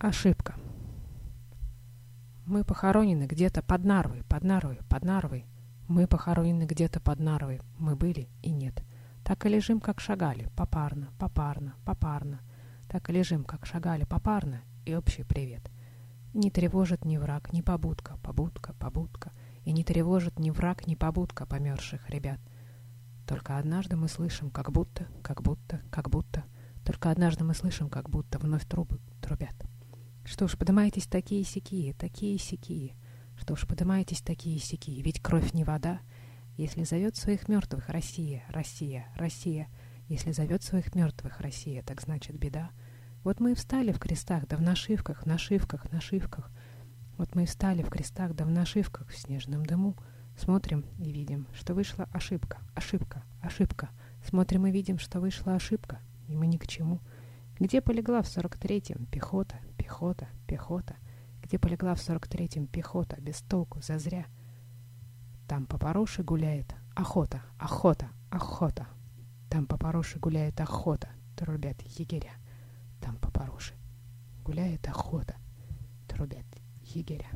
Ошибка. Мы похоронены где-то под Нарвой, под Нарвой, под Нарвой. Мы похоронены где-то под Нарвой. Мы были и нет. Так и лежим, как шагали, попарно, попарно, попарно. Так и лежим, как шагали, попарно, и общий привет. Не тревожит ни враг, ни побудка, побудка, побудка. И не тревожит ни враг, ни побудка померзших ребят. Только однажды мы слышим, как будто, как будто, как будто. Только однажды мы слышим, как будто вновь трубы трубят. Что ж, подымайтесь такие-сякие, такие-сякие. Что ж, подымайтесь такие-сякие, ведь кровь не вода. Если зовет своих мертвых Россия, Россия, Россия, если зовет своих мертвых Россия, так значит беда. Вот мы и встали в крестах, да в нашивках, нашивках, нашивках. Вот мы и встали в крестах, да в нашивках, в снежном дыму. Смотрим и видим, что вышла ошибка, ошибка, ошибка. Смотрим и видим, что вышла ошибка, и мы ни к чему. Где полегла в сорок третьем пехота, пехота, пехота? Где полегла в сорок третьем пехота, без толку, зазря? Там по Пороши гуляет охота, охота, охота. Там по Пороши гуляет охота, трубят егеря. Там по Пороши гуляет охота, трубят егеря.